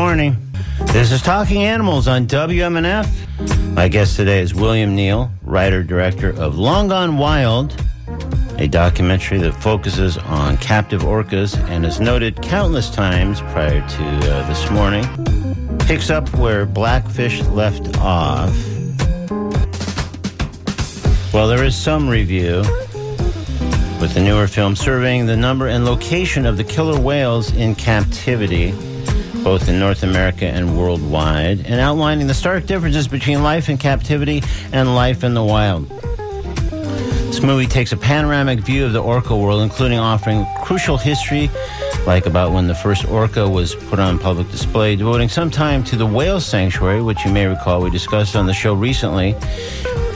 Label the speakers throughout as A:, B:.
A: morning. This is Talking Animals on WMNF. My guest today is William Neal, writer director of Long Gone Wild, a documentary that focuses on captive orcas and is noted countless times prior to uh, this morning. Picks up where Blackfish left off. Well, there is some review with the newer film surveying the number and location of the killer whales in captivity both in North America and worldwide, and outlining the stark differences between life in captivity and life in the wild. This movie takes a panoramic view of the orca world, including offering crucial history, like about when the first orca was put on public display, devoting some time to the whale sanctuary, which you may recall we discussed on the show recently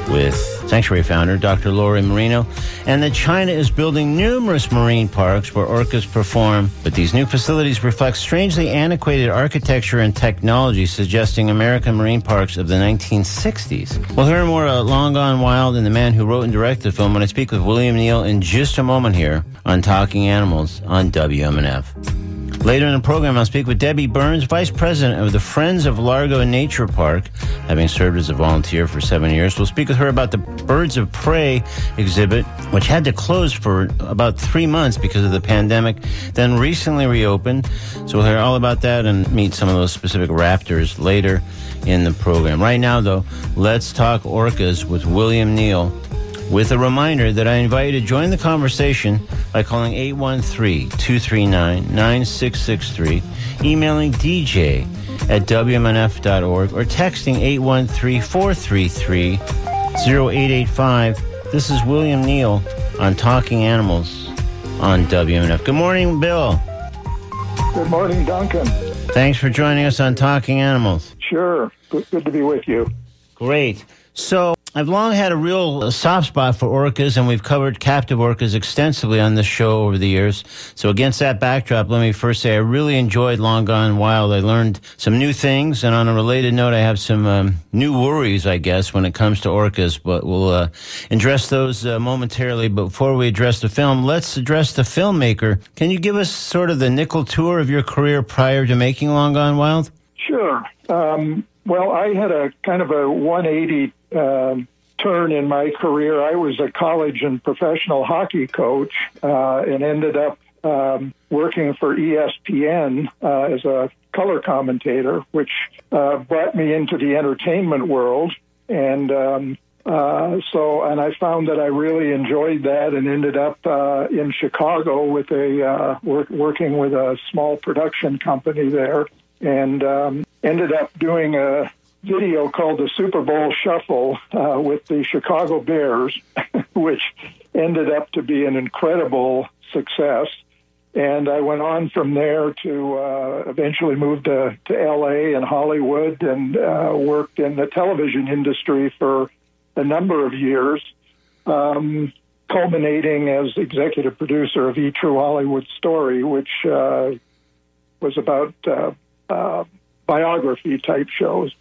A: with sanctuary founder Dr. Lori Marino, and that China is building numerous marine parks where orcas perform. But these new facilities reflect strangely antiquated architecture and technology, suggesting American marine parks of the 1960s. We'll hear more about Long Gone Wild and the man who wrote and directed the film when I speak with William Neal in just a moment here on Talking Animals on WMNF. Later in the program, I'll speak with Debbie Burns, Vice President of the Friends of Largo Nature Park. Having served as a volunteer for seven years, we'll speak with her about the Birds of Prey exhibit, which had to close for about three months because of the pandemic, then recently reopened. So we'll hear all about that and meet some of those specific raptors later in the program. Right now, though, let's talk orcas with William Neal with a reminder that I invite you to join the conversation by calling 813-239-9663, emailing dj at wmnf.org, or texting 813-433-0885. This is William Neal on Talking Animals on WMNF. Good morning, Bill.
B: Good morning, Duncan.
A: Thanks for joining us on Talking Animals.
B: Sure. Good, good to be with you.
A: Great. So I've long had a real soft spot for orcas, and we've covered captive orcas extensively on this show over the years. So against that backdrop, let me first say I really enjoyed Long Gone Wild. I learned some new things, and on a related note, I have some um, new worries, I guess, when it comes to orcas. But we'll uh, address those uh, momentarily. But before we address the film, let's address the filmmaker. Can you give us sort of the nickel tour of your career prior to making Long Gone Wild?
B: Sure. Um, well, I had a kind of a 180 um, turn in my career. I was a college and professional hockey coach uh, and ended up um, working for ESPN uh, as a color commentator, which uh, brought me into the entertainment world. And um, uh, so, and I found that I really enjoyed that and ended up uh, in Chicago with a uh, work, working with a small production company there, and um, ended up doing a video called the Super Bowl Shuffle uh, with the Chicago Bears, which ended up to be an incredible success. And I went on from there to uh, eventually moved to, to LA and Hollywood and uh, worked in the television industry for a number of years, um, culminating as executive producer of E True Hollywood Story, which uh, was about uh, uh, biography type shows,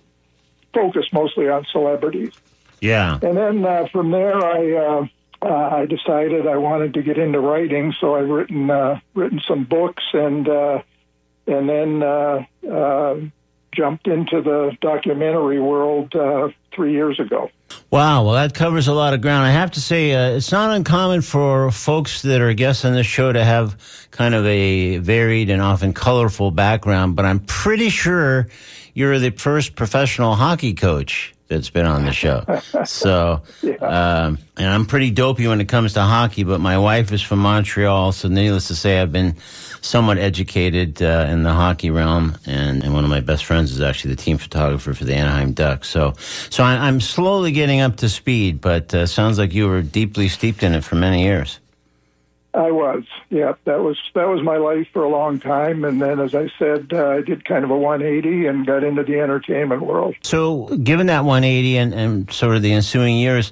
B: focused mostly on celebrities.
A: Yeah.
B: And then uh, from there, I uh, uh, I decided I wanted to get into writing, so I've written uh, written some books, and uh, and then uh, uh, jumped into the documentary world uh, three years ago.
A: Wow, well, that covers a lot of ground. I have to say, uh, it's not uncommon for folks that are guests on this show to have kind of a varied and often colorful background, but I'm pretty sure you're the first professional hockey coach that's been on the show. So, um, and I'm pretty dopey when it comes to hockey, but my wife is from Montreal, so needless to say, I've been somewhat educated uh, in the hockey realm, and, and one of my best friends is actually the team photographer for the Anaheim Ducks. So, so I, I'm slowly getting up to speed, but uh, sounds like you were deeply steeped in it for many years.
B: I was, yeah. That was that was my life for a long time, and then, as I said, uh, I did kind of a 180 and got into the entertainment world.
A: So, given that 180 and, and sort of the ensuing years,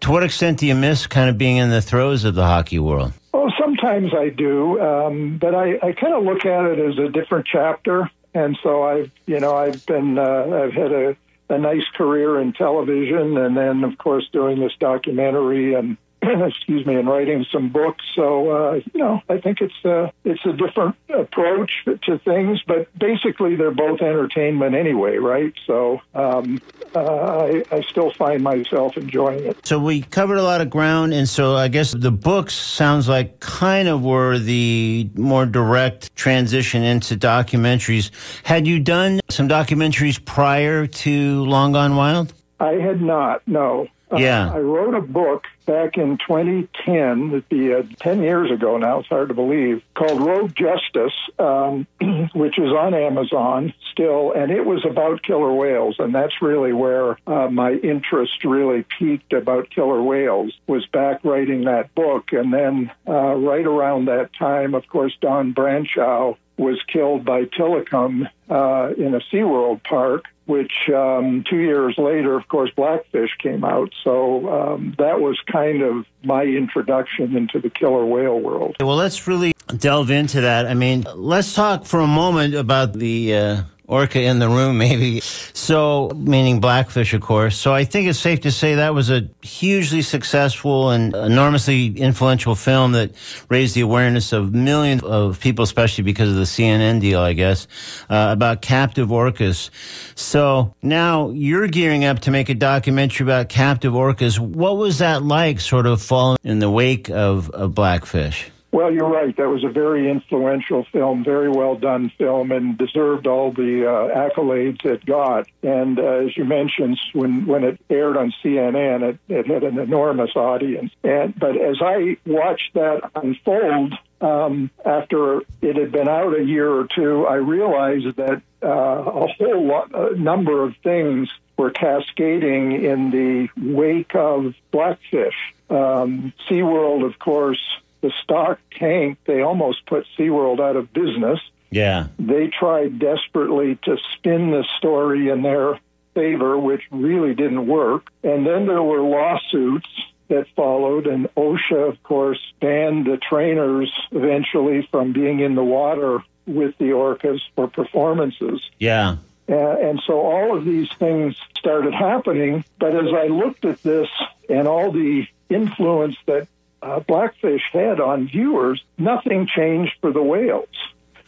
A: to what extent do you miss kind of being in the throes of the hockey world?
B: Oh, sometimes I do, um, but I, I kind of look at it as a different chapter, and so I've you know I've been uh, I've had a a nice career in television, and then of course doing this documentary and excuse me, and writing some books. So uh, you know, I think it's a it's a different approach to things, but basically they're both entertainment anyway, right? So um, uh, I, I still find myself enjoying it.
A: So we covered a lot of ground, and so I guess the books sounds like kind of were the more direct transition into documentaries. Had you done some documentaries prior to Long Gone Wild?
B: I had not. No.
A: Yeah.
B: Uh, I wrote a book back in 2010, it'd be uh, 10 years ago now, it's hard to believe, called Rogue Justice, um, which is on Amazon still, and it was about killer whales, and that's really where uh, my interest really peaked about killer whales, was back writing that book. And then uh, right around that time, of course, Dawn Brancheau was killed by Tilikum uh, in a SeaWorld park which um, two years later, of course, Blackfish came out. So um, that was kind of my introduction into the killer whale world.
A: Well, let's really delve into that. I mean, let's talk for a moment about the. Uh orca in the room, maybe. So, meaning Blackfish, of course. So, I think it's safe to say that was a hugely successful and enormously influential film that raised the awareness of millions of people, especially because of the CNN deal, I guess, uh, about captive orcas. So, now you're gearing up to make a documentary about captive orcas. What was that like, sort of following in the wake of, of Blackfish?
B: Well, you're right. That was a very influential film, very well done film, and deserved all the uh, accolades it got. And uh, as you mentioned, when when it aired on CNN, it, it had an enormous audience. And but as I watched that unfold, um, after it had been out a year or two, I realized that uh, a whole lot, a number of things were cascading in the wake of Blackfish. Um, SeaWorld, of course, the stock tanked. They almost put SeaWorld out of business.
A: Yeah.
B: They tried desperately to spin the story in their favor, which really didn't work. And then there were lawsuits that followed, and OSHA, of course, banned the trainers eventually from being in the water with the orcas for performances.
A: Yeah.
B: Uh, and so all of these things started happening. But as I looked at this and all the influence that uh, Blackfish had on viewers, nothing changed for the whales.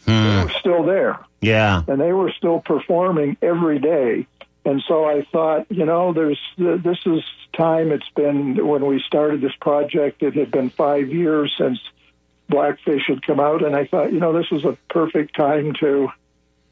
B: They were still there,
A: Yeah.
B: and they were still performing every day. And so I thought, you know, there's this is time. It's been when we started this project. It had been five years since Blackfish had come out, and I thought, you know, this is a perfect time to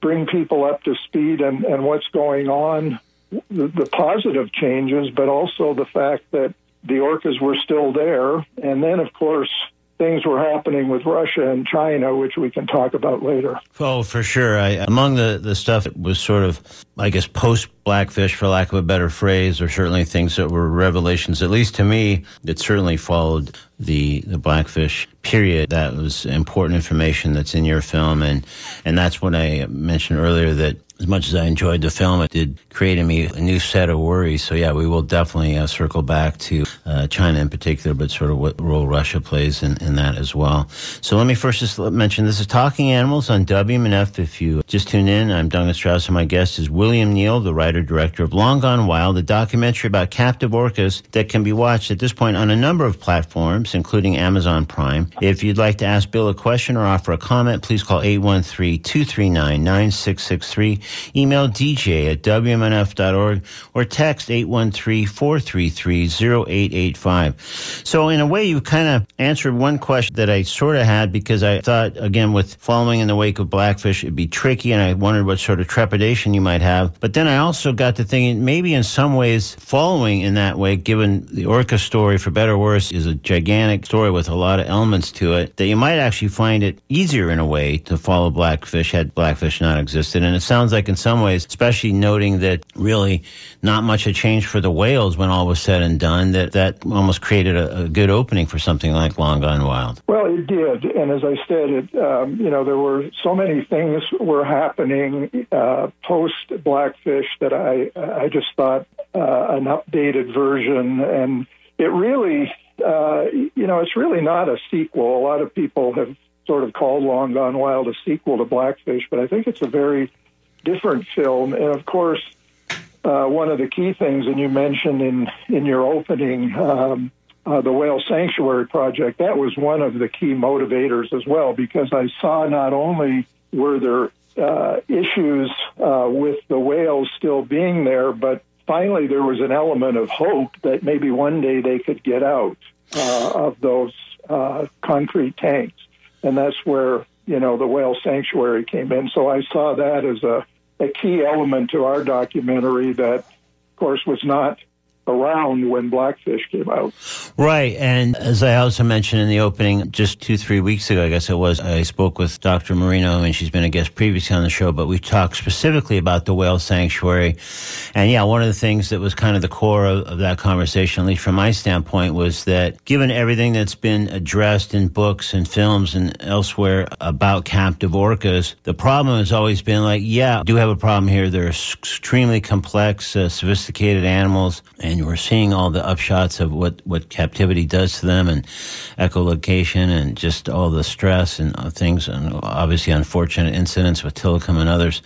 B: bring people up to speed and, and what's going on, the, the positive changes, but also the fact that the orcas were still there. And then, of course, things were happening with Russia and China, which we can talk about later.
A: Oh, for sure. I, among the, the stuff that was sort of, I guess, post Blackfish, for lack of a better phrase, or certainly things that were revelations, at least to me, that certainly followed the, the Blackfish period. That was important information that's in your film. And, and that's what I mentioned earlier that as much as I enjoyed the film, it did create in me a new set of worries. So yeah, we will definitely uh, circle back to uh, China in particular, but sort of what role Russia plays in, in that as well. So let me first just mention this is Talking Animals on WMNF. If you just tune in, I'm Douglas Strauss, and my guest is William Neal, the writer director of Long Gone Wild, a documentary about captive orcas that can be watched at this point on a number of platforms, including Amazon Prime. If you'd like to ask Bill a question or offer a comment, please call 813 239 9663 email dj at wmnf.org or text 813-433-0885. So in a way, you kind of answered one question that I sort of had because I thought, again, with following in the wake of Blackfish, it'd be tricky and I wondered what sort of trepidation you might have. But then I also got to thinking maybe in some ways following in that way, given the Orca story, for better or worse, is a gigantic story with a lot of elements to it, that you might actually find it easier in a way to follow Blackfish had Blackfish not existed. And it sounds like like in some ways, especially noting that really not much had changed for the whales when all was said and done, that that almost created a, a good opening for something like Long Gone Wild.
B: Well, it did, and as I said, it um, you know there were so many things were happening uh, post Blackfish that I I just thought uh, an updated version, and it really uh, you know it's really not a sequel. A lot of people have sort of called Long Gone Wild a sequel to Blackfish, but I think it's a very different film, and of course. Uh, one of the key things, and you mentioned in in your opening, um, uh, the Whale Sanctuary Project, that was one of the key motivators as well, because I saw not only were there uh, issues uh, with the whales still being there, but finally there was an element of hope that maybe one day they could get out uh, of those uh, concrete tanks. And that's where, you know, the Whale Sanctuary came in. So I saw that as a, a key element to our documentary that, of course, was not around when Blackfish came out.
A: Right. And as I also mentioned in the opening, just two, three weeks ago, I guess it was, I spoke with Dr. Marino, and she's been a guest previously on the show, but we talked specifically about the whale sanctuary. And yeah, one of the things that was kind of the core of, of that conversation, at least from my standpoint, was that given everything that's been addressed in books and films and elsewhere about captive orcas, the problem has always been like, yeah, do have a problem here. They're extremely complex, uh, sophisticated animals, and and we're seeing all the upshots of what, what captivity does to them and echolocation and just all the stress and uh, things and obviously unfortunate incidents with Tilikum and others.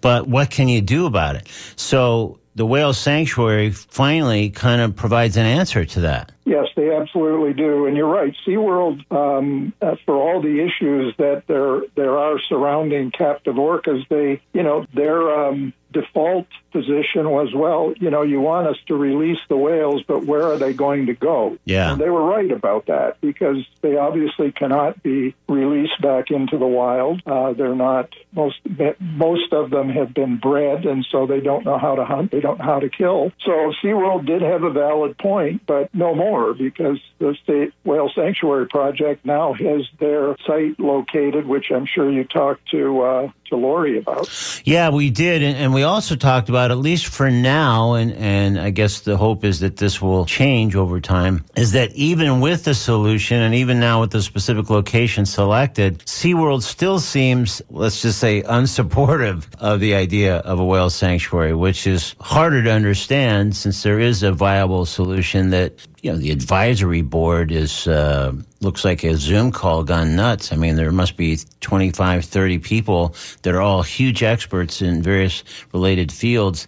A: But what can you do about it? So the whale sanctuary finally kind of provides an answer to that.
B: Yes, they absolutely do, and you're right. SeaWorld, um, uh, for all the issues that there there are surrounding captive orcas, they you know they're um, default position was, well, you know, you want us to release the whales, but where are they going to go?
A: Yeah.
B: And they were right about that because they obviously cannot be released back into the wild. Uh, they're not most most of them have been bred, and so they don't know how to hunt. They don't know how to kill. So SeaWorld did have a valid point, but no more because the State Whale Sanctuary Project now has their site located, which I'm sure you talked to uh, to Lori about.
A: Yeah, we did, and, and we also talked about at least for now, and and I guess the hope is that this will change over time. Is that even with the solution, and even now with the specific location selected, SeaWorld still seems, let's just say, unsupportive of the idea of a whale sanctuary, which is harder to understand since there is a viable solution that you know the advisory board is uh, looks like a zoom call gone nuts i mean there must be 25 30 people that are all huge experts in various related fields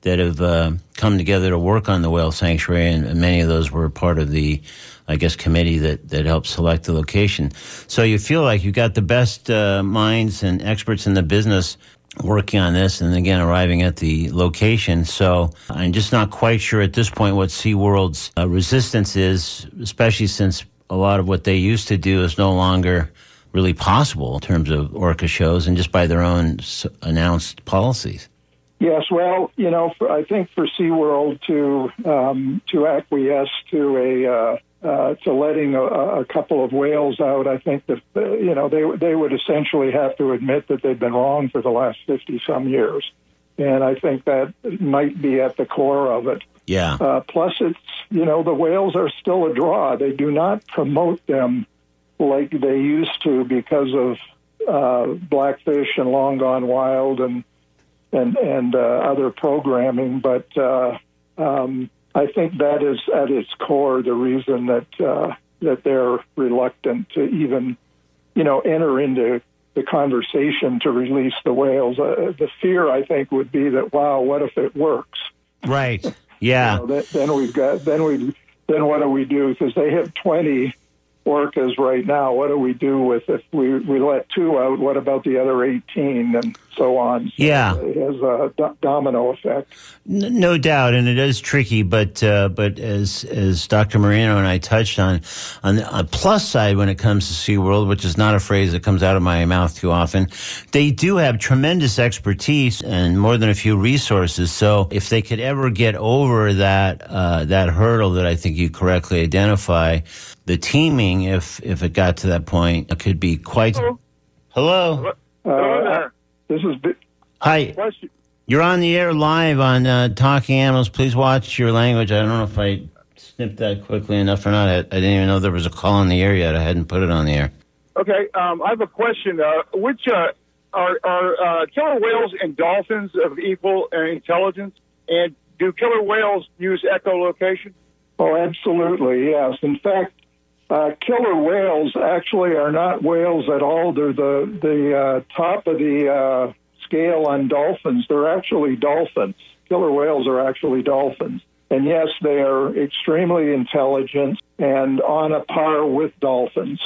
A: that have uh, come together to work on the whale sanctuary and many of those were part of the I guess committee that, that helped select the location. So you feel like you've got the best uh, minds and experts in the business working on this and again arriving at the location. So I'm just not quite sure at this point what SeaWorld's uh, resistance is, especially since a lot of what they used to do is no longer really possible in terms of orca shows and just by their own announced policies.
B: Yes, well, you know, for, I think for SeaWorld to um, to acquiesce to a uh, uh, to letting a, a, couple of whales out, I think that uh, you know they they would essentially have to admit that they've been wrong for the last fifty some years, and I think that might be at the core of it.
A: Yeah.
B: Uh, plus, it's you know the whales are still a draw. They do not promote them like they used to because of uh, Blackfish and Long Gone Wild and and and uh, other programming, but. Uh, um, I think that is at its core the reason that uh, that they're reluctant to even, you know, enter into the conversation to release the whales. Uh, the fear, I think, would be that wow, what if it works?
A: Right. Yeah.
B: you know, then we've got then we then what do we do? Because they have twenty orcas right now. What do we do with if we we let two out? What about the other eighteen? And so on. So
A: yeah,
B: it has a do- domino effect.
A: No doubt, and it is tricky. But uh, but as as Dr. Marino and I touched on, on the plus side when it comes to SeaWorld, which is not a phrase that comes out of my mouth too often, they do have tremendous expertise and more than a few resources. So if they could ever get over that uh, that hurdle that I think you correctly identify, the teaming, if if it got to that point, it could be quite.
C: Hello.
A: Hello.
C: Hello.
B: This is
A: Hi.
C: Question.
A: You're on the air live on uh, Talking Animals. Please watch your language. I don't know if I snipped that quickly enough or not. I, I didn't even know there was a call on the air yet. I hadn't put it on the air.
C: Okay, um, I have a question. Uh, which uh, are, are uh, killer whales and dolphins of equal uh, intelligence? And do killer whales use echolocation?
B: Oh, absolutely, yes. In fact, uh, killer whales actually are not whales at all. They're the the uh, top of the uh, scale on dolphins. They're actually dolphins. Killer whales are actually dolphins. And yes, they are extremely intelligent and on a par with dolphins.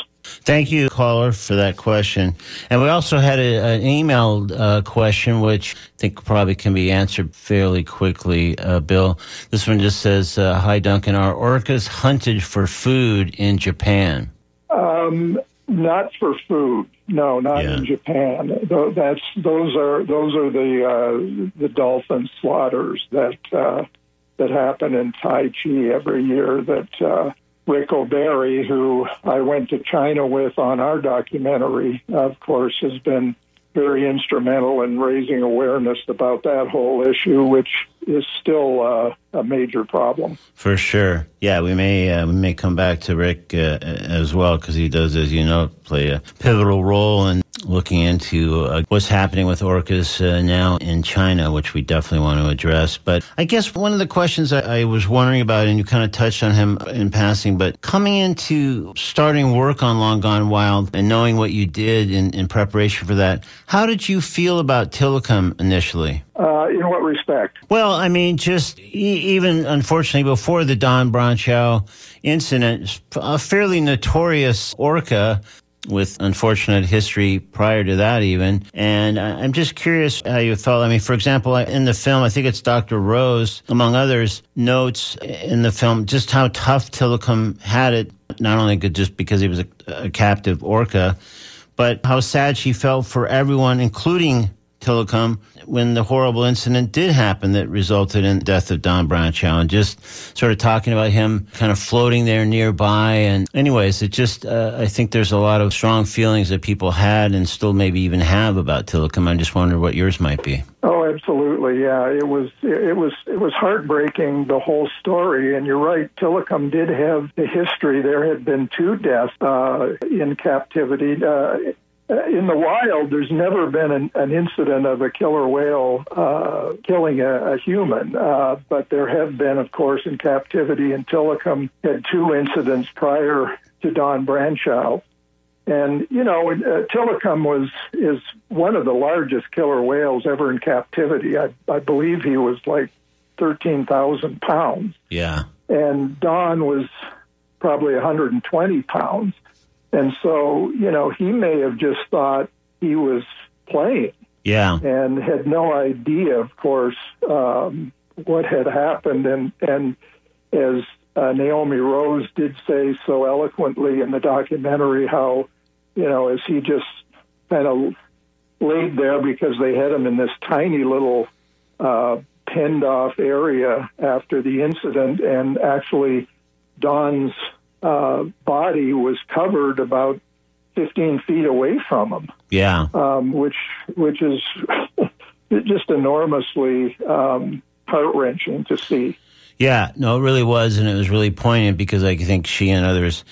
A: Thank you, caller, for that question. And we also had a, an email uh, question, which I think probably can be answered fairly quickly, uh, Bill. This one just says, uh, Hi, Duncan. Are orcas hunted for food in Japan?
B: Um, not for food. No, not
A: Yeah.
B: in Japan. That's those are those are the uh, the dolphin slaughters that uh, that happen in Tai Chi every year. That uh, Rick O'Barry, who I went to China with on our documentary, of course, has been very instrumental in raising awareness about that whole issue, which is still uh, a major problem.
A: For sure. Yeah, we may uh, we may come back to Rick uh, as well because he does, as you know, play a pivotal role in looking into uh, what's happening with orcas uh, now in China, which we definitely want to address. But I guess one of the questions I, I was wondering about, and you kind of touched on him in passing, but coming into starting work on Long Gone Wild and knowing what you did in, in preparation for that, how did you feel about Tilikum initially?
B: Uh, in what respect?
A: Well, I mean, just e- even unfortunately before the Dawn Brancheau incident, a fairly notorious orca with unfortunate history prior to that, even. And I'm just curious how you felt. I mean, for example, in the film, I think it's Dr. Rose, among others, notes in the film just how tough Tilikum had it, not only just because he was a, a captive orca, but how sad she felt for everyone, including Tilikum, when the horrible incident did happen that resulted in the death of Dawn Brancheau, and just sort of talking about him kind of floating there nearby. And anyways, it just, uh, I think there's a lot of strong feelings that people had and still maybe even have about Tilikum. I just wonder what yours might be.
B: Oh, absolutely. Yeah, it was it was it was heartbreaking the whole story. And you're right, Tilikum did have the history. There had been two deaths uh, in captivity. Uh, in the wild, there's never been an, an incident of a killer whale uh, killing a, a human, uh, but there have been, of course, in captivity. And Tilikum had two incidents prior to Dawn Brancheau. And you know, uh, Tilikum was is one of the largest killer whales ever in captivity. I, I believe he was like thirteen thousand pounds,
A: Yeah.
B: and Dawn was probably 120 pounds. And so, you know, he may have just thought he was playing
A: Yeah.
B: and had no idea, of course, um, what had happened. And and as uh, Naomi Rose did say so eloquently in the documentary, how you know, as he just kind of laid there because they had him in this tiny little uh, penned off area after the incident, and actually Dawn's uh, body was covered about 15 feet away from him
A: Yeah.
B: um, which which is just enormously um, heart wrenching to see.
A: Yeah, no, it really was, and it was really poignant because I think she and others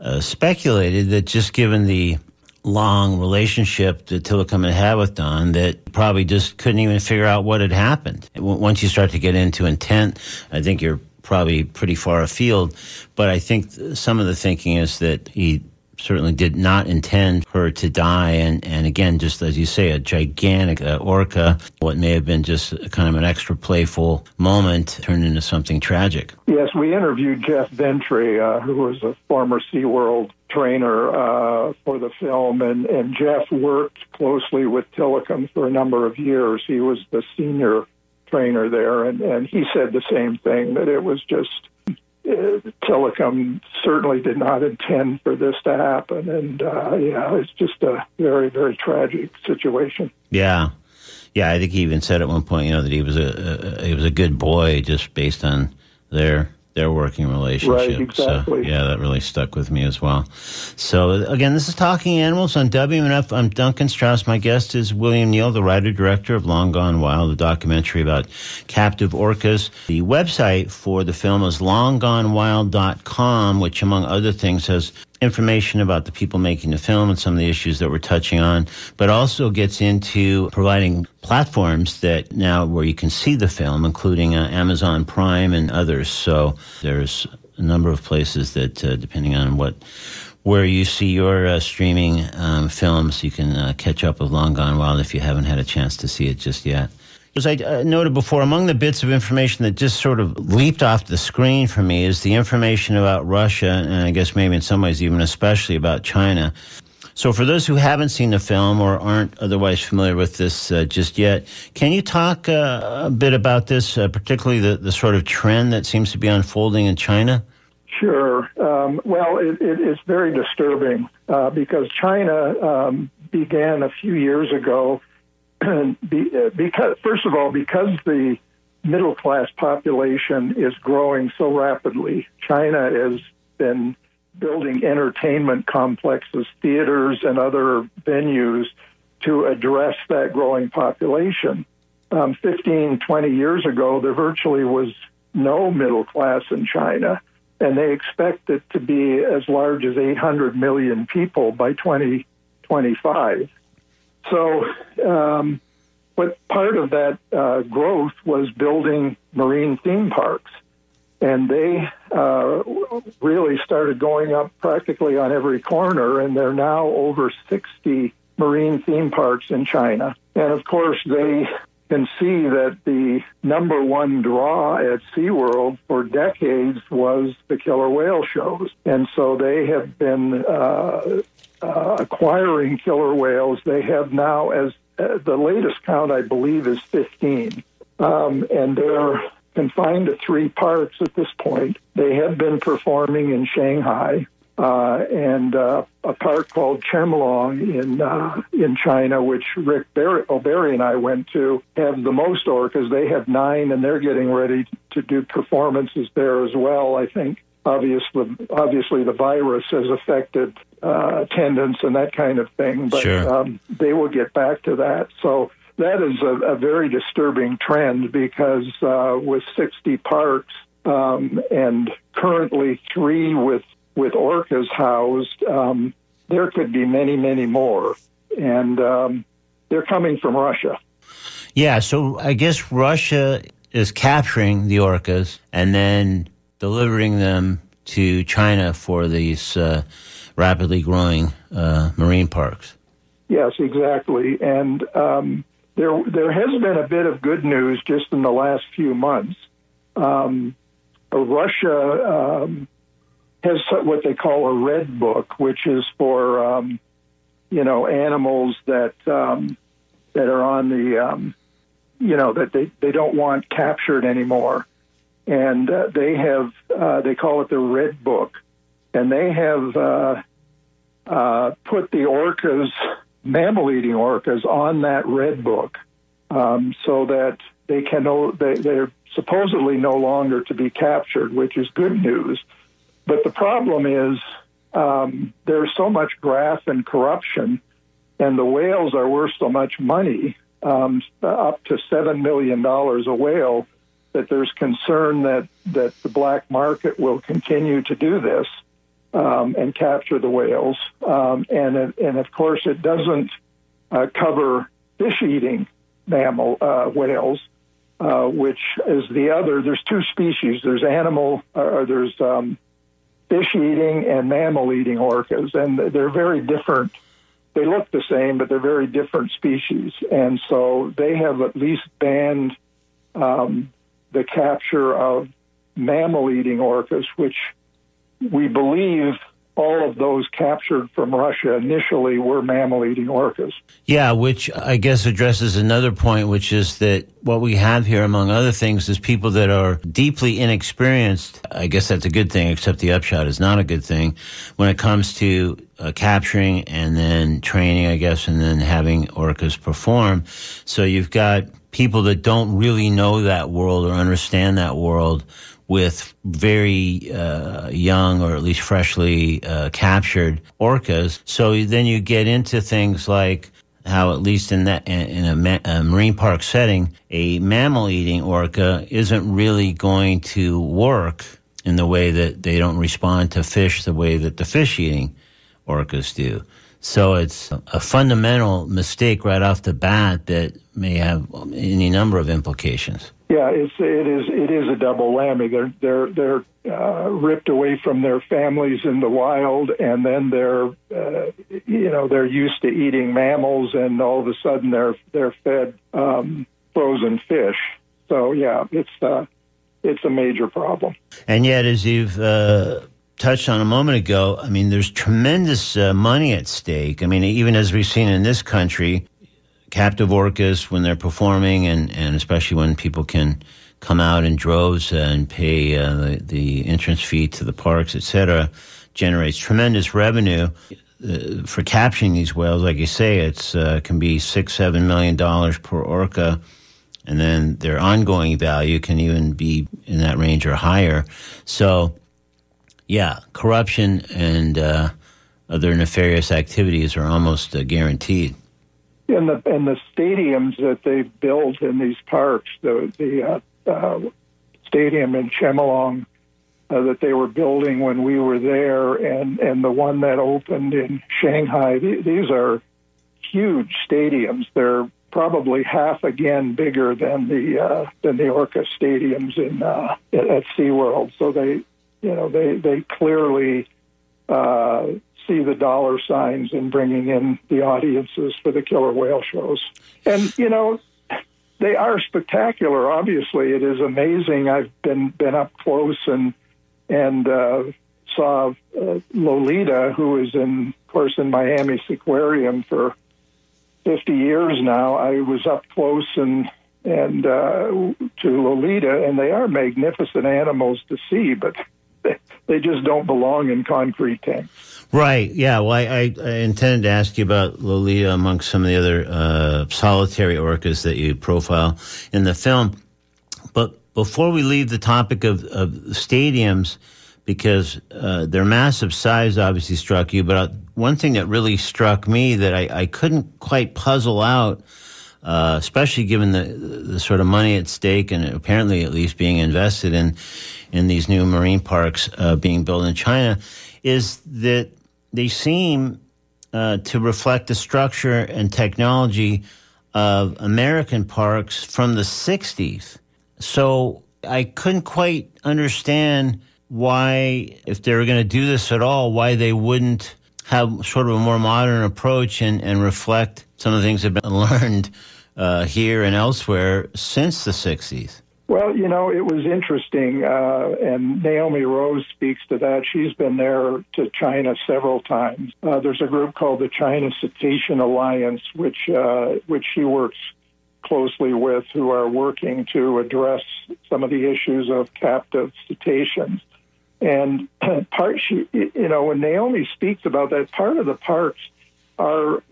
A: uh, speculated that just given the long relationship that Tilikum had had with Dawn, that probably just couldn't even figure out what had happened. Once you start to get into intent, I think you're probably pretty far afield. But I think some of the thinking is that he certainly did not intend her to die. And, and again, just as you say, a gigantic uh, orca, what may have been just kind of an extra playful moment turned into something tragic.
B: Yes, we interviewed Jeff Ventre, uh, who was a former SeaWorld trainer uh, for the film, and, and Jeff worked closely with Tilikum for a number of years. He was the senior trainer there, and, and he said the same thing that it was just uh, Tilikum certainly did not intend for this to happen, and uh, yeah, it's just a very, very tragic situation.
A: Yeah, yeah. I think he even said at one point, you know, that he was a, a he was a good boy just based on their their working relationship.
B: Right, exactly.
A: So, yeah, that really stuck with me as well. So, again, this is Talking Animals on WMNF. I'm Duncan Strauss. My guest is William Neal, the writer director of Long Gone Wild, a documentary about captive orcas. The website for the film is longgonewild.com, which, among other things, has information about the people making the film and some of the issues that we're touching on, but also gets into providing platforms that now where you can see the film, including uh, Amazon Prime and others. So there's a number of places that, uh, depending on what where you see your uh, streaming um, films, you can uh, catch up with Long Gone Wild if you haven't had a chance to see it just yet. As I uh, noted before, among the bits of information that just sort of leaped off the screen for me is the information about Russia, and I guess maybe in some ways even especially about China. So, for those who haven't seen the film or aren't otherwise familiar with this uh, just yet, can you talk uh, a bit about this, uh, particularly the, the sort of trend that seems to be unfolding in China?
B: Sure. Um, well, it, it, it's very disturbing uh, because China um, began a few years ago because first of all, because the middle class population is growing so rapidly, China has been building entertainment complexes, theaters, and other venues to address that growing population. Um, 15, 20 years ago, there virtually was no middle class in China, and they expect it to be as large as 800 million people by 2025. So, um, but part of that uh, growth was building marine theme parks. And they uh, really started going up practically on every corner, and there are now over 60 marine theme parks in China. And of course, they can see that the number one draw at SeaWorld for decades was the killer whale shows. And so they have been uh, uh, acquiring killer whales. They have now, as uh, the latest count, I believe, is 15. Um, and they're confined to three parks at this point. They have been performing in Shanghai uh, and uh, a park called Chimelong in uh, in China, which Rick Barry, O'Barry and I went to, have the most orcas. They have nine, and they're getting ready to do performances there as well. I think obviously, obviously the virus has affected uh, attendance and that kind of thing, but
A: sure. um,
B: they will get back to that. So that is a, a very disturbing trend because uh, with 60 parks um, and currently three with with orcas housed, um, there could be many, many more, and um, they're coming from Russia.
A: Yeah, so I guess Russia is capturing the orcas and then delivering them to China for these uh, rapidly growing uh, marine parks.
B: Yes, exactly. And um, there, there has been a bit of good news just in the last few months. Um, Russia um, has what they call a red book, which is for um, you know animals that um, that are on the um, you know that they, they don't want captured anymore and uh, they have uh, they call it the Red Book, and they have uh, uh put the orcas, mammal-eating orcas, on that Red Book, um, so that they can no, they, they're supposedly no longer to be captured, which is good news. But the problem is um, there's so much graft and corruption, and the whales are worth so much money, um, up to seven million dollars a whale that there's concern that, that the black market will continue to do this um, and capture the whales. Um, and, and of course, it doesn't uh, cover fish eating mammal uh, whales, uh, which is the other. There's two species there's animal, or there's um, fish eating and mammal eating orcas, and they're very different. They look the same, but they're very different species. And so they have at least banned um, the capture of mammal eating orcas, which we believe all of those captured from Russia initially were mammal eating orcas.
A: Yeah, which I guess addresses another point, which is that what we have here, among other things, is people that are deeply inexperienced. I guess that's a good thing, except the upshot is not a good thing when it comes to uh, capturing and then training, I guess, and then having orcas perform. So you've got people that don't really know that world or understand that world with very uh, young or at least freshly uh, captured orcas. So then you get into things like how, at least in that in a, ma- a marine park setting, a mammal eating orca isn't really going to work in the way that they don't respond to fish the way that the fish eating orcas do. So it's a fundamental mistake right off the bat that may have any number of implications.
B: Yeah, it's it is it is a double whammy. They're they're they're uh, ripped away from their families in the wild, and then they're uh, you know they're used to eating mammals, and all of a sudden they're they're fed um, frozen fish. So yeah, it's uh, it's a major problem.
A: And yet, as you've uh, touched on a moment ago, I mean, there's tremendous uh, money at stake. I mean, even as we've seen in this country, captive orcas when they're performing, and, and especially when people can come out in droves and pay uh, the, the entrance fee to the parks, etc., generates tremendous revenue. Uh, for capturing these whales, like you say, it uh, can be six, seven million dollars per orca, and then their ongoing value can even be in that range or higher. So, yeah, corruption and uh, other nefarious activities are almost uh, guaranteed
B: and the and the stadiums that they built in these parks, the the uh, uh, stadium in Chimelong uh, that they were building when we were there, and and the one that opened in Shanghai. Th- these are huge stadiums. They're probably half again bigger than the uh, than the Orca stadiums in uh, at SeaWorld. So they, you know, they they clearly uh, see the dollar signs in bringing in the audiences for the killer whale shows. And, you know, they are spectacular. Obviously, it is amazing. I've been been up close and and uh, saw uh, Lolita, who is in, of course, in Miami Seaquarium for 50 years now. I was up close and and uh, to Lolita, and they are magnificent animals to see, but they, just don't belong in concrete tanks.
A: Right. Yeah. Well, I, I, I, intended to ask you about Lolita amongst some of the other uh, solitary orcas that you profile in the film. But before we leave the topic of, of stadiums, because uh, their massive size obviously struck you, but uh, one thing that really struck me that I, I couldn't quite puzzle out, uh, especially given the, the sort of money at stake and apparently at least being invested in in these new marine parks uh, being built in China, is that they seem uh, to reflect the structure and technology of American parks from the 60s. So I couldn't quite understand why, if they were going to do this at all, why they wouldn't have sort of a more modern approach and, and reflect some of the things that have been learned uh, here and elsewhere since the 60s.
B: Well, you know, it was interesting, uh, and Naomi Rose speaks to that. She's been there to China several times. Uh, there's a group called the China Cetacean Alliance, which uh, which she works closely with, who are working to address some of the issues of captive cetaceans. And part, she, you know, when Naomi speaks about that, part of the parks are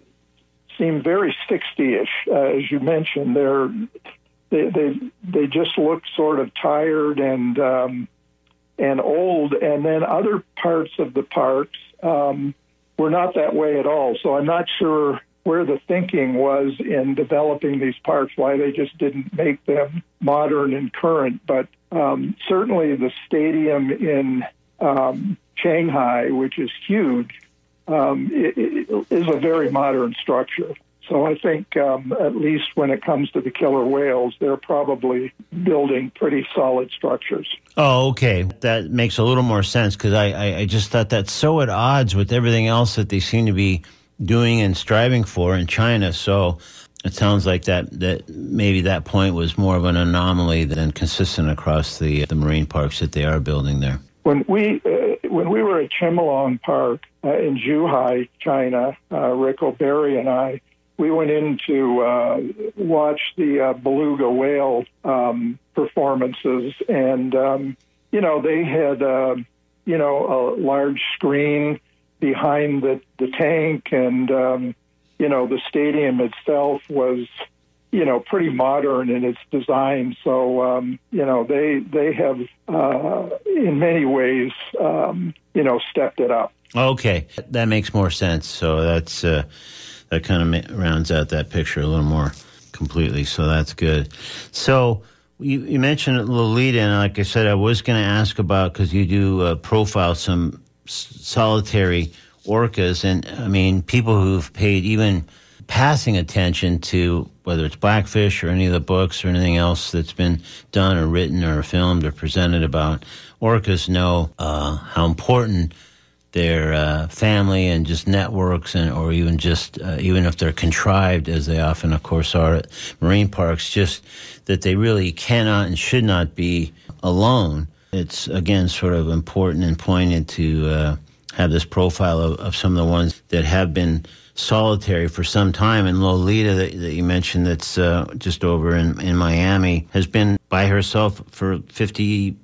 B: seem very 60-ish, uh, as you mentioned. They're they they they just look sort of tired and um, and old. And then other parts of the parks um, were not that way at all. So I'm not sure where the thinking was in developing these parks, why they just didn't make them modern and current. But um, certainly the stadium in um, Shanghai, which is huge, um, it, it is a very modern structure. So I think, um, at least when it comes to the killer whales, they're probably building pretty solid structures.
A: Oh, okay. That makes a little more sense because I, I, I, just thought that's so at odds with everything else that they seem to be doing and striving for in China. So it sounds like that, that maybe that point was more of an anomaly than consistent across the, the marine parks that they are building there.
B: When we uh, when we were at Chimelong Park uh, in Zhuhai, China, uh, Rick O'Barry and I we went in to uh, watch the uh, beluga whale um, performances, and um, you know they had uh, you know a large screen behind the the tank, and um, you know the stadium itself was you know, pretty modern in its design. So, um, you know, they they have uh, in many ways, um, you know, stepped it up.
A: Okay, that makes more sense. So that's uh, that kind of rounds out that picture a little more completely. So that's good. So you, you mentioned Lolita, and like I said, I was going to ask about because you do uh, profile some solitary orcas, and I mean people who've paid even passing attention to whether it's Blackfish or any of the books or anything else that's been done or written or filmed or presented about orcas know uh, how important their uh, family and just networks and or even just uh, even if they're contrived as they often of course are at marine parks just that they really cannot and should not be alone. It's again sort of important and poignant to uh, have this profile of, of some of the ones that have been solitary for some time. And Lolita, that, that you mentioned, that's uh, just over in, in Miami, has been by herself for 50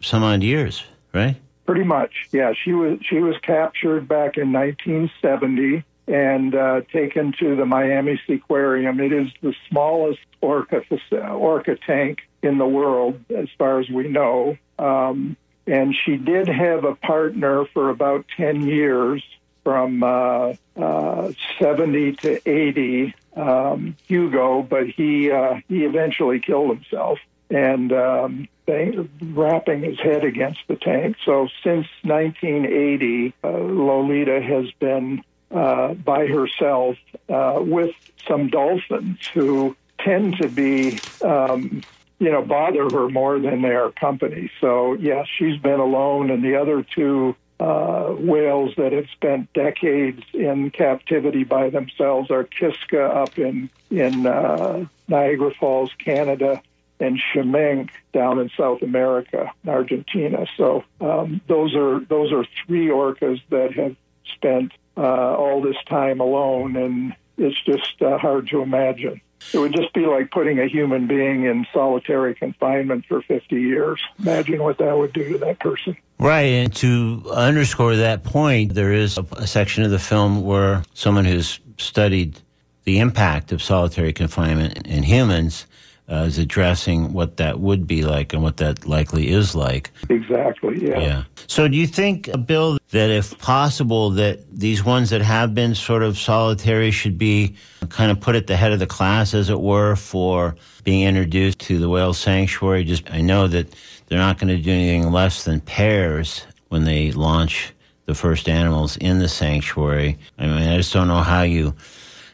A: some odd years, right?
B: Pretty much, yeah. She was she was captured back in 1970 and uh, taken to the Miami Seaquarium. It is the smallest orca orca tank in the world, as far as we know. Um, and she did have a partner for about 10 years from uh, uh, 70 to 80, um, Hugo, but he uh, he eventually killed himself and um, they, wrapping his head against the tank. So since 1980, uh, Lolita has been uh, by herself uh, with some dolphins who tend to be. Um, you know, bother her more than their company. So, yes, she's been alone, and the other two uh, whales that have spent decades in captivity by themselves are Kiska up in in uh, Niagara Falls, Canada, and Kshamenk down in South America, Argentina. So um, those are those are three orcas that have spent uh, all this time alone, and it's just uh, hard to imagine. It would just be like putting a human being in solitary confinement for 50 years. Imagine what that would do to that person.
A: Right, and to underscore that point, there is a, section of the film where someone who's studied the impact of solitary confinement in humans uh, is addressing what that would be like and what that likely is like.
B: Exactly. Yeah.
A: Yeah. So, do you think, uh, Bill, that if possible, that these ones that have been sort of solitary should be kind of put at the head of the class, as it were, for being introduced to the whale sanctuary? Just I know that they're not going to do anything less than pairs when they launch the first animals in the sanctuary. I mean, I just don't know how you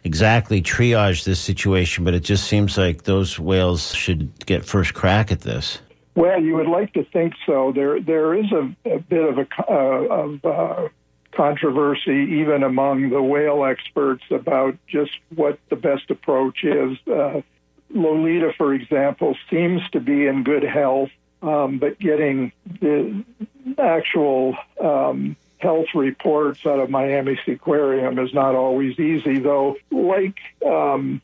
A: exactly triage this situation, but it just seems like those whales should get first crack at this.
B: Well, you would like to think so. There, there is a, a bit of a uh, of uh, controversy even among the whale experts about just what the best approach is. Uh, Lolita, for example, seems to be in good health, um, but getting the actual um, health reports out of Miami Seaquarium is not always easy, though, like um,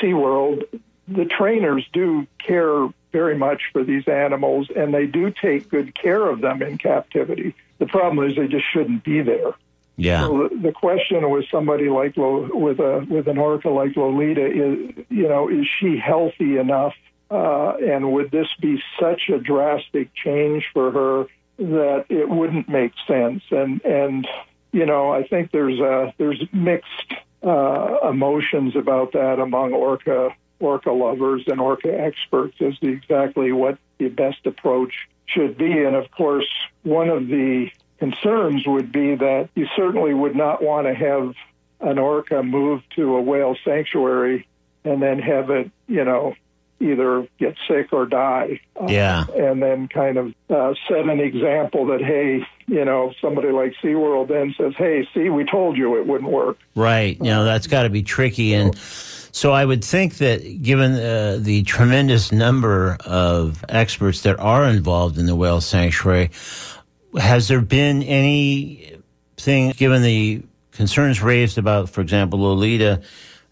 B: SeaWorld, the trainers do care very much for these animals and they do take good care of them in captivity. The problem is they just shouldn't be there.
A: Yeah.
B: So the, question with somebody like Lo, with a with an orca like Lolita is, you know, is she healthy enough, uh, and would this be such a drastic change for her that it wouldn't make sense? And and you know, I think there's a there's mixed uh, emotions about that among orca orca lovers and orca experts as to exactly what the best approach should be. And of course, one of the concerns would be that you certainly would not want to have an orca move to a whale sanctuary and then have it, you know, either get sick or die.
A: Yeah.
B: Uh, and then kind of uh, set an example that, hey, you know, somebody like SeaWorld then says, hey, see, we told you it wouldn't work.
A: Right. You know, that's got to be tricky. And so I would think that given uh, the tremendous number of experts that are involved in the whale sanctuary, has there been anything, given the concerns raised about, for example, Lolita,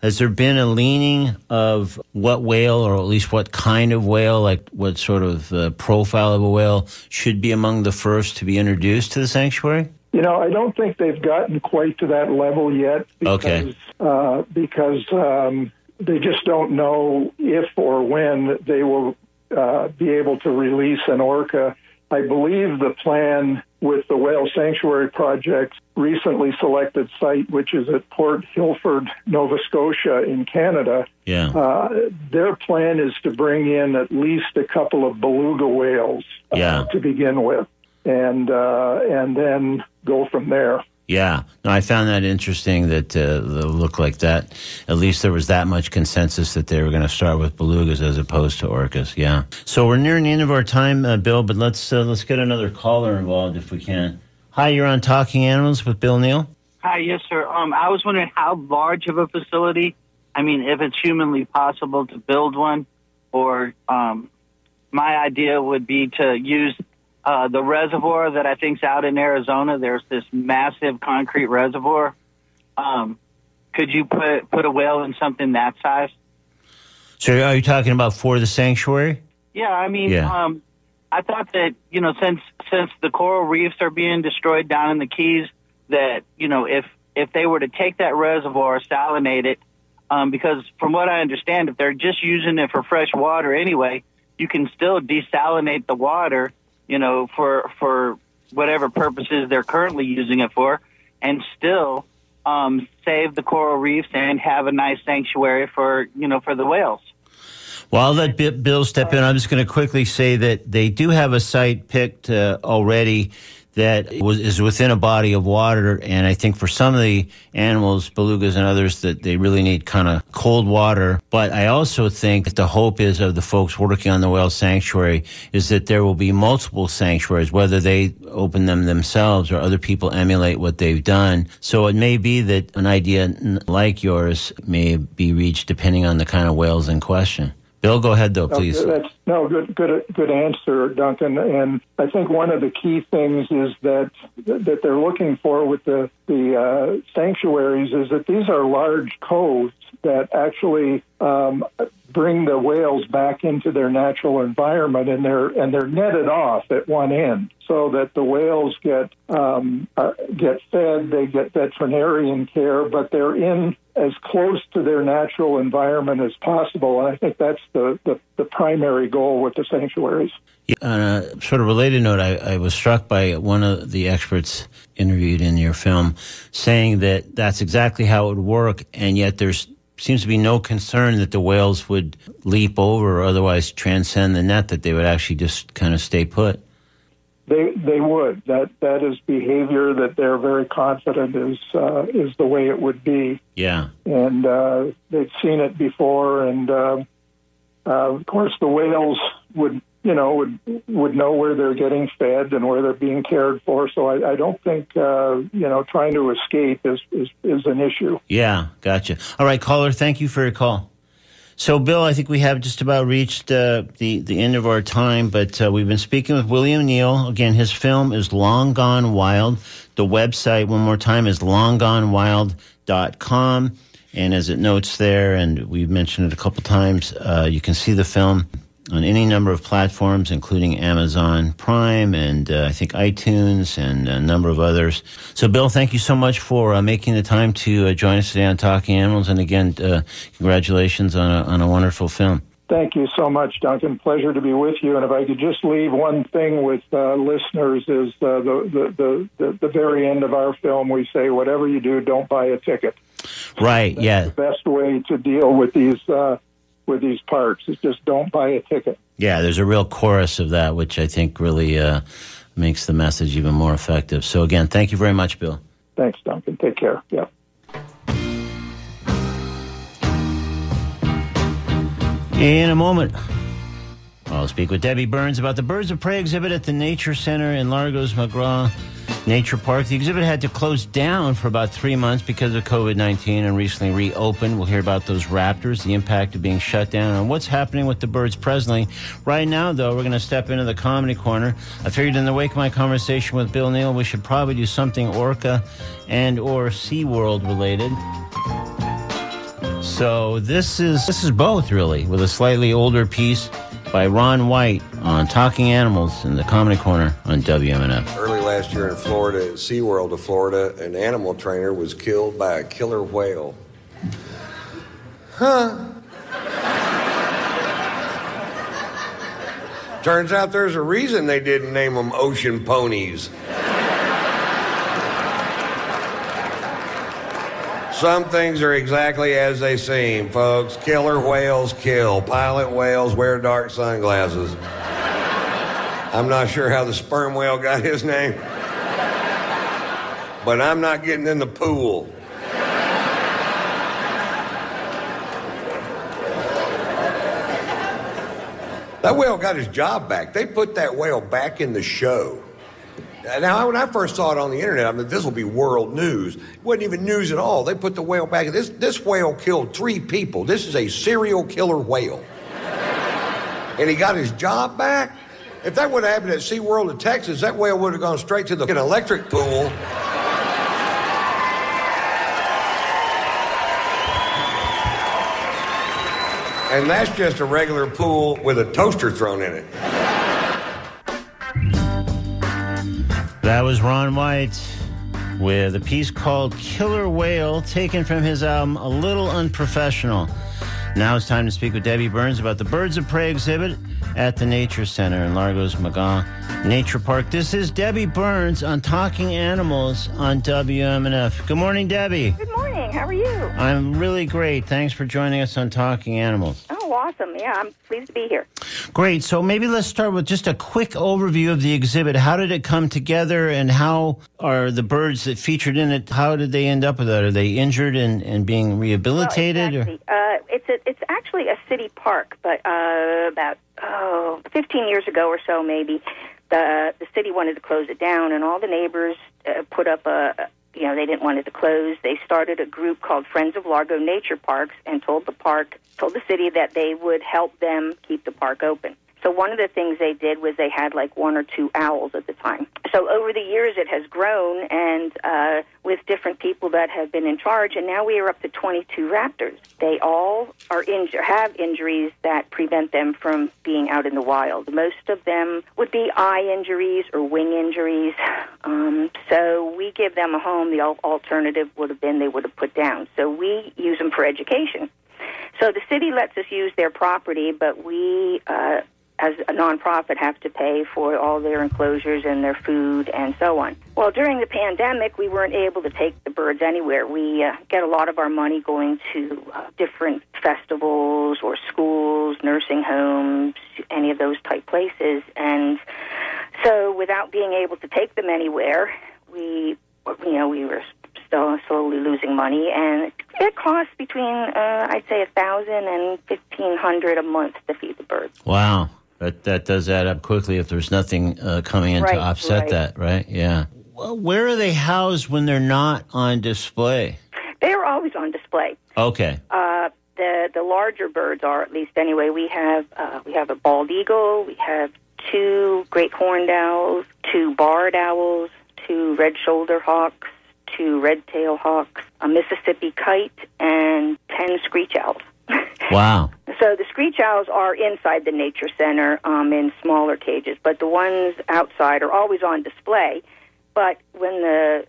A: has there been a leaning of what whale, or at least what kind of whale, like what sort of uh, profile of a whale, should be among the first to be introduced to the sanctuary?
B: You know, I don't think they've gotten quite to that level yet. Because,
A: Okay.
B: Uh, because um, they just don't know if or when they will uh, be able to release an orca. I believe the plan with the whale sanctuary Project's recently selected site, which is at Port Hilford, Nova Scotia, in Canada.
A: Yeah.
B: Uh, their plan is to bring in at least a couple of beluga whales uh,
A: Yeah.
B: to begin with, and uh, and then go from there.
A: Yeah, no, I found that interesting that uh, the look like that. At least there was that much consensus that they were going to start with belugas as opposed to orcas. Yeah. So we're nearing the end of our time, uh, Bill. But let's uh, let's get another caller involved if we can. Hi, you're on Talking Animals with Bill Neal.
D: Hi, yes, sir. Um, I was wondering how large of a facility. I mean, if it's humanly possible to build one, or um, my idea would be to use uh, the reservoir that I think's out in Arizona. There's this massive concrete reservoir. Um, could you put put a whale in something that size?
A: So are you talking about for the sanctuary?
D: Yeah, I mean,
A: Yeah.
D: um, I thought that you know, since since the coral reefs are being destroyed down in the Keys, that you know, if if they were to take that reservoir, salinate it, um, because from what I understand, if they're just using it for fresh water anyway, you can still desalinate the water, you know, for for whatever purposes they're currently using it for, and still um, save the coral reefs and have a nice sanctuary for you know for the whales.
A: Well, I'll let Bi- Bill step in. I'm just going to quickly say that they do have a site picked uh, already that was, is within a body of water, and I think for some of the animals, belugas and others, that they really need kind of cold water. But I also think that the hope is of the folks working on the whale sanctuary is that there will be multiple sanctuaries, whether they open them themselves or other people emulate what they've done. So it may be that an idea like yours may be reached depending on the kind of whales in question. Bill, go ahead though, please.
B: No, that's no good. Good. Good answer, Duncan. And I think one of the key things is that that they're looking for with the the uh, sanctuaries is that these are large coves that actually um, bring the whales back into their natural environment, and they're and they're netted off at one end so that the whales get um, uh, get fed, they get veterinarian care, but they're in as close to their natural environment as possible. And I think that's the, the, the primary goal with the sanctuaries.
A: On a sort of related note, I, I was struck by one of the experts interviewed in your film saying that that's exactly how it would work, and yet there's seems to be no concern that the whales would leap over or otherwise transcend the net, that they would actually just kind of stay put.
B: They they would that that is behavior that they're very confident is uh, is the way it would be,
A: Yeah.
B: and uh, they've seen it before. And uh, uh, of course, the whales would you know would would know where they're getting fed and where they're being cared for. So I, I don't think uh, you know trying to escape is, is is an issue.
A: Yeah, gotcha. All right, caller, thank you for your call. So, Bill, I think we have just about reached uh, the the end of our time, but uh, we've been speaking with William Neal. Again, his film is Long Gone Wild. The website, one more time, is longgonewild.com. And as it notes there, and we've mentioned it a couple times, uh, you can see the film on any number of platforms, including Amazon Prime and uh, I think iTunes and a number of others. So, Bill, thank you so much for uh, making the time to uh, join us today on Talking Animals. And again, uh, congratulations on a, on a wonderful film.
B: Thank you so much, Duncan. Pleasure to be with you. And if I could just leave one thing with uh, listeners is uh, the, the, the, the, very end of our film, we say, whatever you do, don't buy a ticket.
A: Right, yeah.
B: The best way to deal with these with these parks is just don't buy a ticket.
A: Yeah, there's a real chorus of that, which I think really uh, makes the message even more effective. So, again, thank you very much, Bill.
B: Thanks, Duncan. Take care. Yeah.
A: In a moment, I'll speak with Debbie Burns about the Birds of Prey exhibit at the Nature Center in Largo's McGough Nature Park. The exhibit had to close down for about three months because of COVID 19 and recently reopened. We'll hear about those raptors, the impact of being shut down, and what's happening with the birds presently. Right now, though, we're going to step into the comedy corner. I figured in the wake of my conversation with Bill Neal, we should probably do something Orca and or SeaWorld related. So this is this is both really, with a slightly older piece by Ron White on Talking Animals in the Comedy Corner on WMNF.
E: Early last year in Florida, at SeaWorld of Florida, an animal trainer was killed by a killer whale. Huh? Turns out there's a reason they didn't name them ocean ponies. Some things are exactly as they seem, folks. Killer whales kill. Pilot whales wear dark sunglasses. I'm not sure how the sperm whale got his name, but I'm not getting in the pool. That whale got his job back. They put that whale back in the show. Now, when I first saw it on the internet, I mean, this will be world news. It wasn't even news at all. They put the whale back. This, this whale killed three people. This is a serial killer whale. and he got his job back? If that would have happened at SeaWorld in Texas, that whale would have gone straight to the electric pool. And that's just a regular pool with a toaster thrown in it.
A: That was Ron White with a piece called Killer Whale, taken from his album A Little Unprofessional. Now it's time to speak with Debbie Burns about the Birds of Prey exhibit at the Nature Center in Largo's McGough Nature Park. This is Debbie Burns on Talking Animals on WMNF. Good morning, Debbie.
F: Good morning. How are you?
A: I'm really great. Thanks for joining us on Talking Animals.
F: Oh, awesome. Yeah, I'm pleased to be here.
A: Great. So maybe let's start with just a quick overview of the exhibit. How did it come together and how are the birds that featured in it, how did they end up with that? Are they injured and, and being rehabilitated?
F: Well, exactly. uh, it's, a, it's actually a city park, but uh, about oh, 15 years ago or so, maybe, the, the city wanted to close it down, and all the neighbors uh, put up a, you know, they didn't want it to close. They started a group called Friends of Largo Nature Parks and told the park, told the city that they would help them keep the park open. So one of the things they did was they had like one or two owls at the time. So over the years it has grown and uh, with different people that have been in charge and now we are up to 22 raptors. They all are inju- have injuries that prevent them from being out in the wild. Most of them would be eye injuries or wing injuries. Um, so we give them a home. The alternative would have been they would have put down. So we use them for education. So the city lets us use their property, but we uh, as a nonprofit have to pay for all their enclosures and their food and so on. Well, during the pandemic, we weren't able to take the birds anywhere. We uh, get a lot of our money going to uh, different festivals or schools, nursing homes, any of those type places. And so, without being able to take them anywhere, we, you know, we were still slowly losing money, and it costs between uh, I'd say a thousand and fifteen hundred a month to feed the birds.
A: Wow. That, that does add up quickly if there's nothing uh, coming in
F: Right,
A: to offset
F: right.
A: that, right? Yeah. Well, where are they housed when they're not on display?
F: They are always on display.
A: Okay.
F: Uh, the the larger birds are at least anyway. We have uh, we have a bald eagle. We have two great horned owls, two barred owls, two red shoulder hawks, two red tail hawks, a Mississippi kite, and ten screech owls.
A: Wow.
F: So the screech owls are inside the nature center um, in smaller cages, but the ones outside are always on display. But when the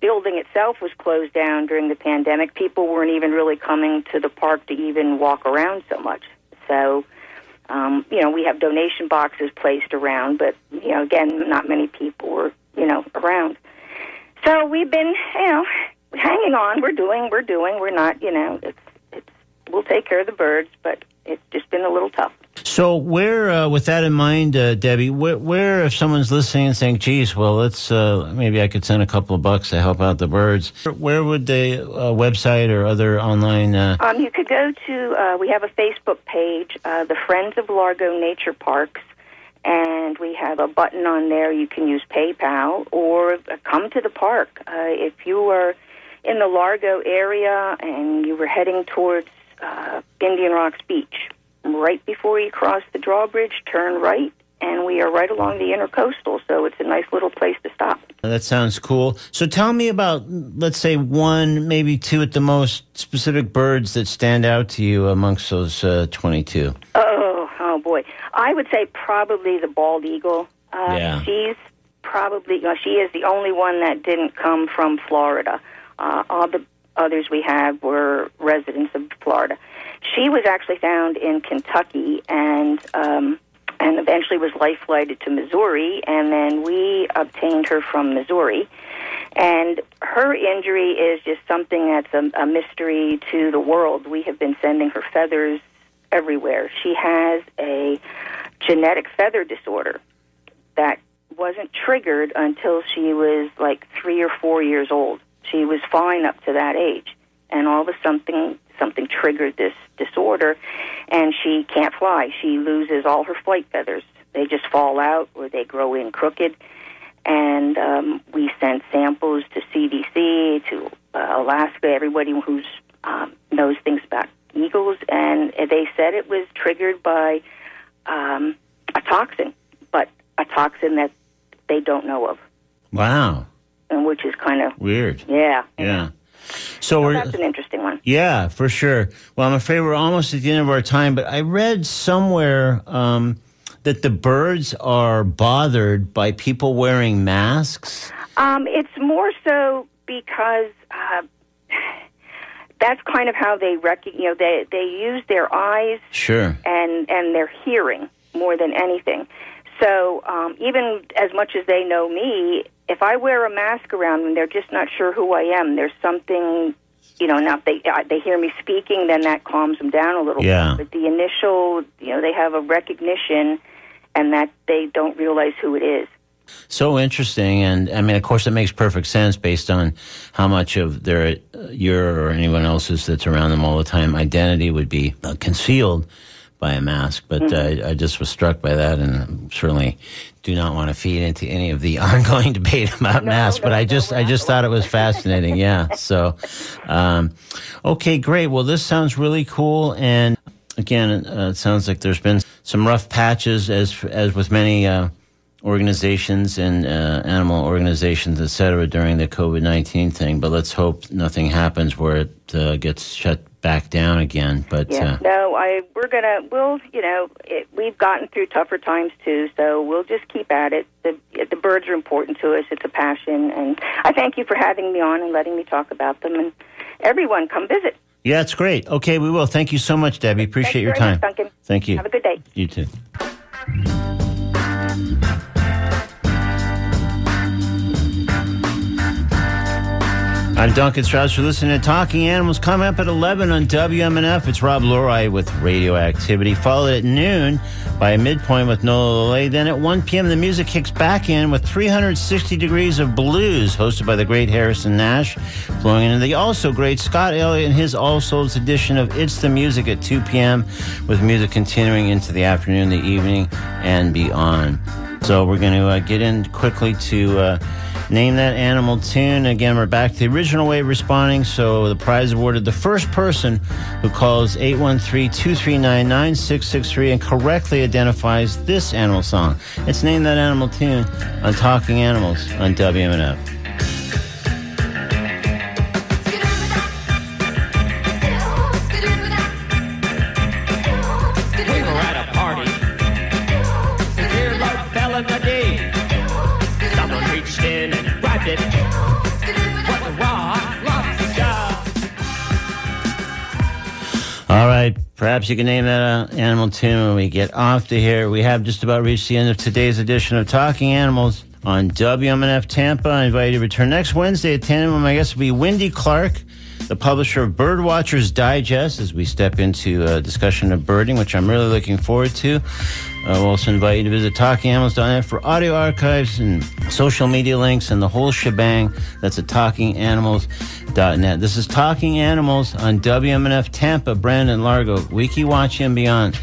F: building itself was closed down during the pandemic, people weren't even really coming to the park to even walk around so much. So, um, you know, we have donation boxes placed around, but you know, again, not many people were you know around. So we've been, you know, hanging on. We're doing, we're doing. We're not, you know, it's we'll take care of the birds, but it's just been a little tough.
A: So, where, uh, with that in mind, uh, Debbie, where, where, if someone's listening and saying, geez, well, let's, uh, maybe I could send a couple of bucks to help out the birds, where would the uh, website or other online, uh,
F: Um, you could go to, uh, we have a Facebook page, uh, the Friends of Largo Nature Parks, and we have a button on there. You can use PayPal or uh, come to the park. Uh, if you are in the Largo area and you were heading towards uh, Indian Rocks Beach, right before you cross the drawbridge, turn right, and we are right along the intercoastal, so it's a nice little place to stop.
A: that sounds cool. So, tell me about, let's say, one, maybe two at the most specific birds that stand out to you amongst those uh, 22.
F: Oh, oh boy. I would say probably the bald eagle. Uh,
A: Yeah.
F: She's probably, you know, she is the only one that didn't come from Florida. Uh, all the others we have were residents of Florida. She was actually found in Kentucky and um, and eventually was life flighted to Missouri, and then we obtained her from Missouri. And her injury is just something that's a, a mystery to the world. We have been sending her feathers everywhere. She has a genetic feather disorder that wasn't triggered until she was like three or four years old. She was fine up to that age, and all of a something something triggered this disorder, and she can't fly. She loses all her flight feathers. They just fall out, or they grow in crooked. And um, we sent samples to CDC, to uh, Alaska, everybody who's um, knows things about eagles, and they said it was triggered by um, a toxin, but a toxin that they don't know of,
A: Wow.
F: And which is kind of
A: Weird.
F: yeah.
A: Yeah. So we're
F: that's an interesting one.
A: Yeah, for sure. Well, I'm afraid we're almost at the end of our time, but I read somewhere um, that the birds are bothered by people wearing masks.
F: Um, it's more so because uh, that's kind of how they rec- you know they they use their eyes
A: Sure.
F: and and their hearing more than anything. So um, even as much as they know me, if I wear a mask around them, they're just not sure who I am. There's something, you know. Now if they uh, they hear me speaking, then that calms them down a little.
A: Yeah.
F: Bit. But the initial, you know, they have a recognition, and that they don't realize who it is.
A: So interesting, and I mean, of course, it makes perfect sense based on how much of their uh, your or anyone else's that's around them all the time identity would be uh, concealed by a mask. But
F: Mm-hmm.
A: uh, I just was struck by that, and certainly do not want to feed into any of the ongoing debate about masks. but
F: no,
A: I just I just thought it was fascinating. Yeah. So, um, okay, great. Well, this sounds really cool, and again, uh, it sounds like there's been some rough patches, as as with many. Uh, organizations and uh, animal organizations, et cetera, during the COVID 19 thing. But let's hope nothing happens where it uh, gets shut back down again. But
F: Yeah.
A: uh,
F: no, I we're gonna we'll you know it, we've gotten through tougher times too, so we'll just keep at it. The the birds are important to us. It's a passion, and I thank you for having me on and letting me talk about them. And everyone, come visit.
A: yeah, it's great. Okay, we will. Thank you so much, Debbie. Appreciate
F: Thank you
A: your time.
F: much, Duncan.
A: Thank you.
F: Have a good day.
A: You too. I'm Duncan Strauss. You're listening to Talking Animals. Coming up at 11 on WMNF. It's Rob Lorei with Radioactivity. Followed at noon by midpoint with Nola Lele. Then at 1 p.m., the music kicks back in with 360 Degrees of Blues, hosted by the great Harrison Nash, flowing into the also great Scott Elliott and his All Souls edition of It's the Music at 2 p.m., with music continuing into the afternoon, the evening, and beyond. So we're going to uh, get in quickly to uh, name that animal tune. Again, we're back to the original way of responding. So the prize awarded the first person who calls 813-239-9663 and correctly identifies this animal song. It's Name That Animal Tune on Talking Animals on WMNF. Perhaps you can name that uh, animal tune when we get off to here. We have just about reached the end of today's edition of Talking Animals on WMNF Tampa. I invite you to return next Wednesday at 10 a.m. My guest will be Wendy Clark, the publisher of Birdwatchers Digest, as we step into a discussion of birding, which I'm really looking forward to. Uh, we'll also invite you to visit talkinganimals.net for audio archives and social media links and the whole shebang. That's at talkinganimals.net. This is Talking Animals on WMNF Tampa, Brandon, Largo, Weeki Wachee and beyond.